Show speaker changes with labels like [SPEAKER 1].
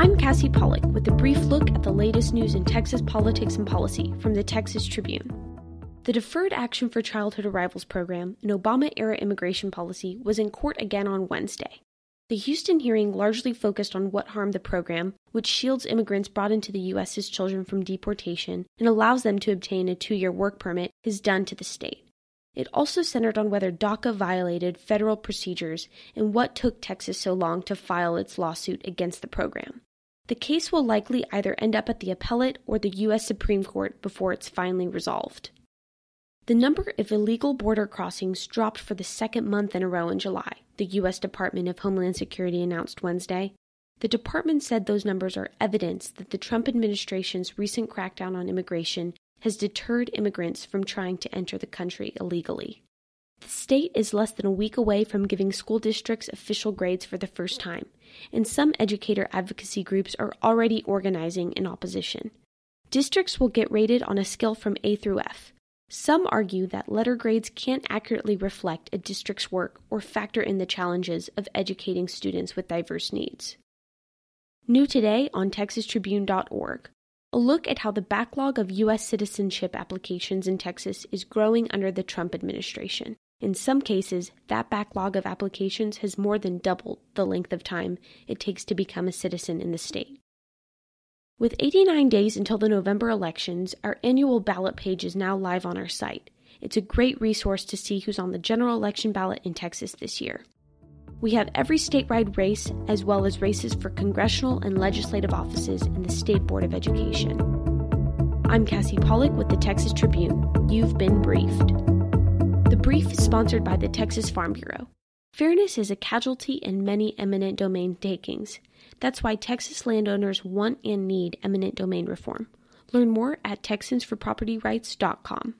[SPEAKER 1] I'm Cassie Pollock with a brief look at the latest news in Texas politics and policy from the Texas Tribune. The Deferred Action for Childhood Arrivals program, an Obama era immigration policy, was in court again on Wednesday. The Houston hearing largely focused on what harmed the program, which shields immigrants brought into the U.S. as children from deportation and allows them to obtain a two year work permit, has done to the state. It also centered on whether DACA violated federal procedures and what took Texas so long to file its lawsuit against the program. The case will likely either end up at the appellate or the U.S. Supreme Court before it's finally resolved. The number of illegal border crossings dropped for the second month in a row in July, the U.S. Department of Homeland Security announced Wednesday. The department said those numbers are evidence that the Trump administration's recent crackdown on immigration has deterred immigrants from trying to enter the country illegally. The state is less than a week away from giving school districts official grades for the first time, and some educator advocacy groups are already organizing in opposition. Districts will get rated on a scale from A through F. Some argue that letter grades can't accurately reflect a district's work or factor in the challenges of educating students with diverse needs. New today on TexasTribune.org. A look at how the backlog of U.S. citizenship applications in Texas is growing under the Trump administration. In some cases, that backlog of applications has more than doubled the length of time it takes to become a citizen in the state. With 89 days until the November elections, our annual ballot page is now live on our site. It's a great resource to see who's on the general election ballot in Texas this year. We have every statewide race, as well as races for congressional and legislative offices in the State Board of Education. I'm Cassie Pollock with the Texas Tribune. You've been briefed. The brief is sponsored by the Texas Farm Bureau. Fairness is a casualty in many eminent domain takings. That's why Texas landowners want and need eminent domain reform. Learn more at TexansForPropertyRights.com.